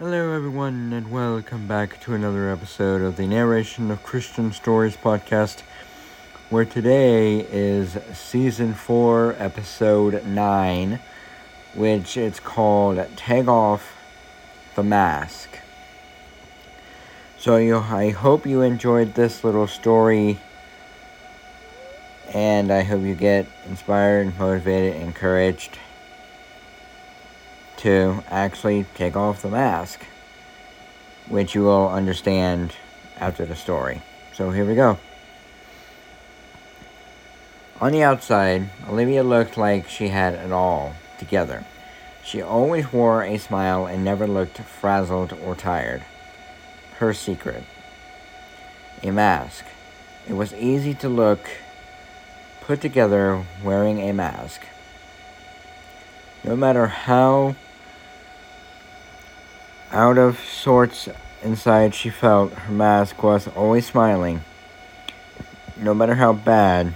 Hello, everyone, and welcome back to another episode of the Narration of Christian Stories podcast, where today is season 4, episode 9, which it's called Take Off the Mask. So, you, I hope you enjoyed this little story, and I hope you get inspired, motivated, encouraged to actually take off the mask, which you will understand after the story. So here we go. On the outside, Olivia looked like she had it all together. She always wore a smile and never looked frazzled or tired. Her secret a mask. It was easy to look put together wearing a mask. No matter how out of sorts inside, she felt her mask was always smiling. No matter how bad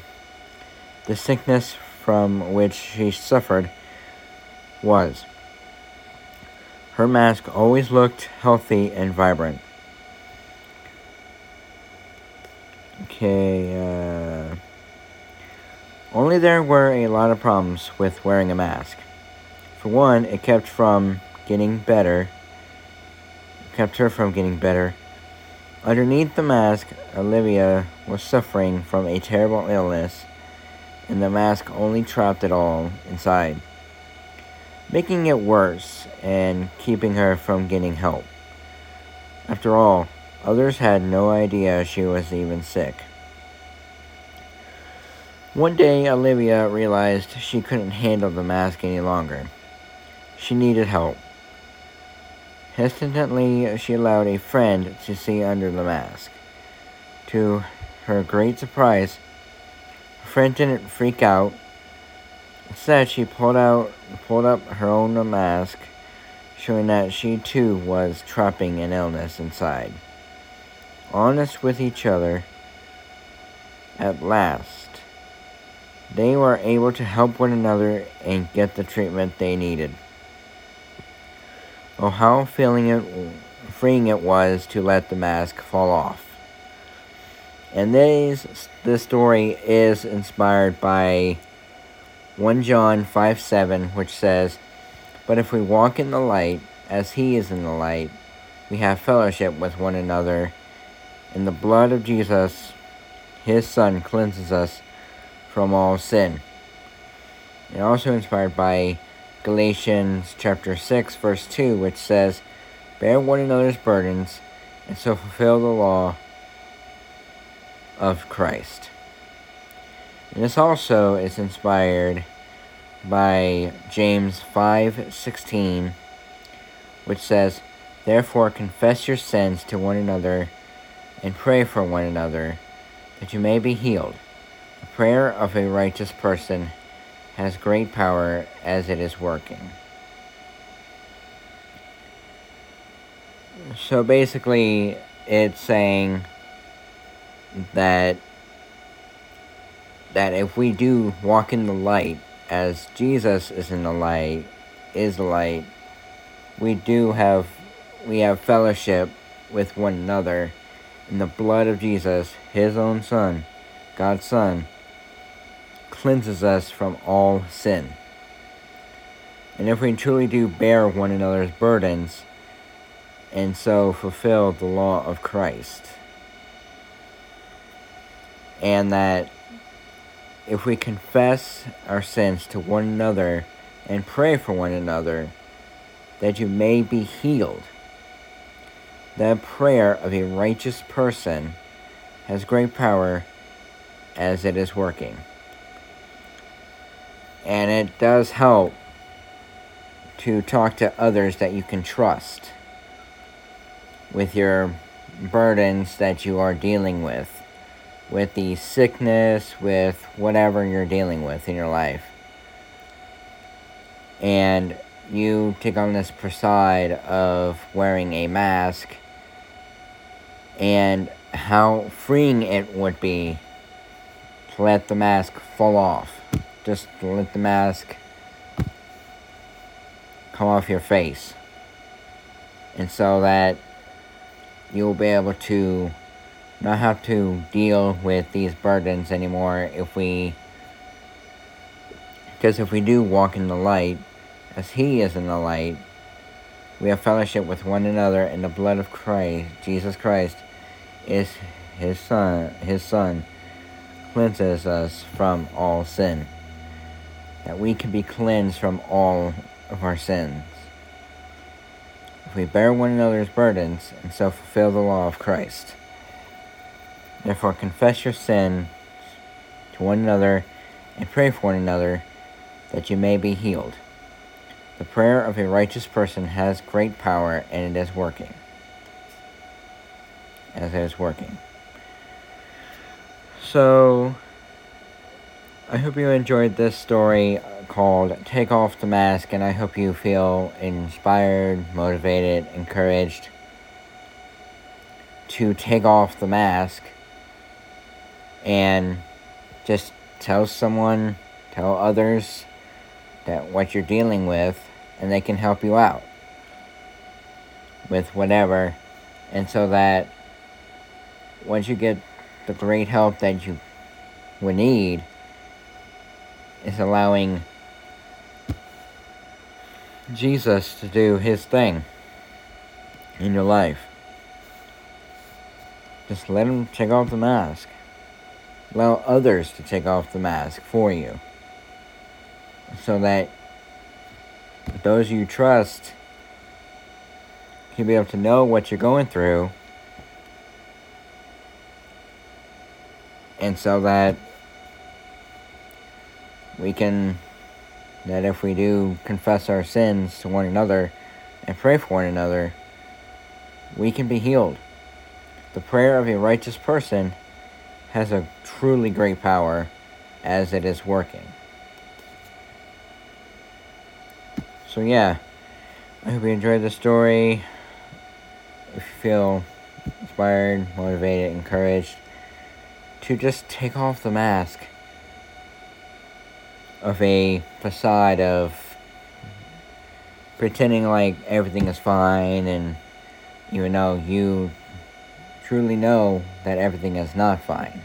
the sickness from which she suffered was, her mask always looked healthy and vibrant. Okay, uh, only there were a lot of problems with wearing a mask. For one, it kept from getting better kept her from getting better. Underneath the mask, Olivia was suffering from a terrible illness, and the mask only trapped it all inside, making it worse and keeping her from getting help. After all, others had no idea she was even sick. One day, Olivia realized she couldn't handle the mask any longer. She needed help. Hesitantly, she allowed a friend to see under the mask. To her great surprise, her friend didn't freak out. Instead, she pulled out pulled up her own mask, showing that she too was trapping an illness inside. Honest with each other, at last, they were able to help one another and get the treatment they needed. Oh, how feeling it, freeing it was to let the mask fall off. And this, this story is inspired by 1 John 5 7, which says, But if we walk in the light, as he is in the light, we have fellowship with one another, and the blood of Jesus, his Son, cleanses us from all sin. And also inspired by Galatians chapter 6 verse 2 which says, "Bear one another's burdens and so fulfill the law of Christ." And this also is inspired by James 5:16 which says, "Therefore confess your sins to one another and pray for one another that you may be healed. The prayer of a righteous person has great power as it is working. So basically, it's saying that that if we do walk in the light as Jesus is in the light, is the light, we do have we have fellowship with one another in the blood of Jesus, his own son, God's son cleanses us from all sin. And if we truly do bear one another's burdens, and so fulfill the law of Christ, and that if we confess our sins to one another and pray for one another, that you may be healed. That prayer of a righteous person has great power as it is working and it does help to talk to others that you can trust with your burdens that you are dealing with, with the sickness, with whatever you're dealing with in your life. And you take on this preside of wearing a mask and how freeing it would be to let the mask fall off just let the mask come off your face. And so that you'll be able to not have to deal with these burdens anymore if we because if we do walk in the light as he is in the light we have fellowship with one another in the blood of Christ Jesus Christ is his son his son cleanses us from all sin that we can be cleansed from all of our sins if we bear one another's burdens and so fulfill the law of Christ Therefore, confess your sins to one another and pray for one another that you may be healed. The prayer of a righteous person has great power and it is working. As it is working. So, I hope you enjoyed this story called Take Off the Mask, and I hope you feel inspired, motivated, encouraged to take off the mask and just tell someone, tell others that what you're dealing with, and they can help you out with whatever. And so that once you get the great help that you would need, is allowing Jesus to do his thing in your life. Just let him take off the mask. Allow others to take off the mask for you. So that those you trust can be able to know what you're going through. And so that we can, that if we do confess our sins to one another and pray for one another, we can be healed. The prayer of a righteous person has a truly great power as it is working. So yeah, I hope you enjoyed the story. If you feel inspired, motivated, encouraged to just take off the mask of a facade of pretending like everything is fine and even though you truly know that everything is not fine.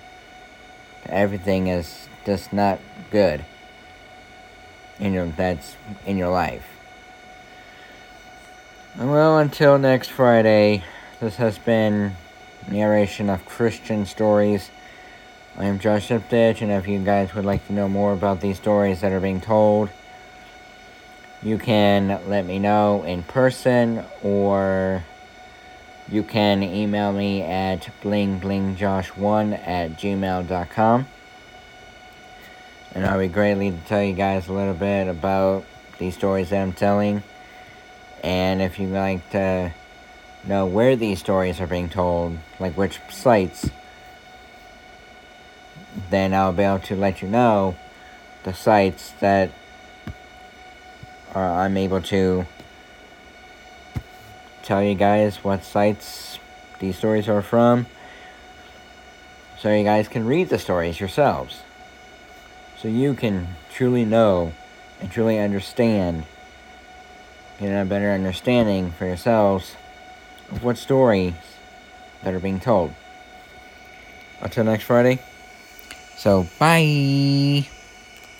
Everything is just not good in your that's in your life. Well, until next Friday, this has been narration of Christian stories. I am Josh Iptich, and if you guys would like to know more about these stories that are being told, you can let me know in person or you can email me at blingblingjosh1 at gmail.com. And I'll be greatly to tell you guys a little bit about these stories that I'm telling. And if you'd like to know where these stories are being told, like which sites, then I'll be able to let you know the sites that are, I'm able to tell you guys what sites these stories are from so you guys can read the stories yourselves. So you can truly know and truly understand, get a better understanding for yourselves of what stories that are being told. Until next Friday. So, bye.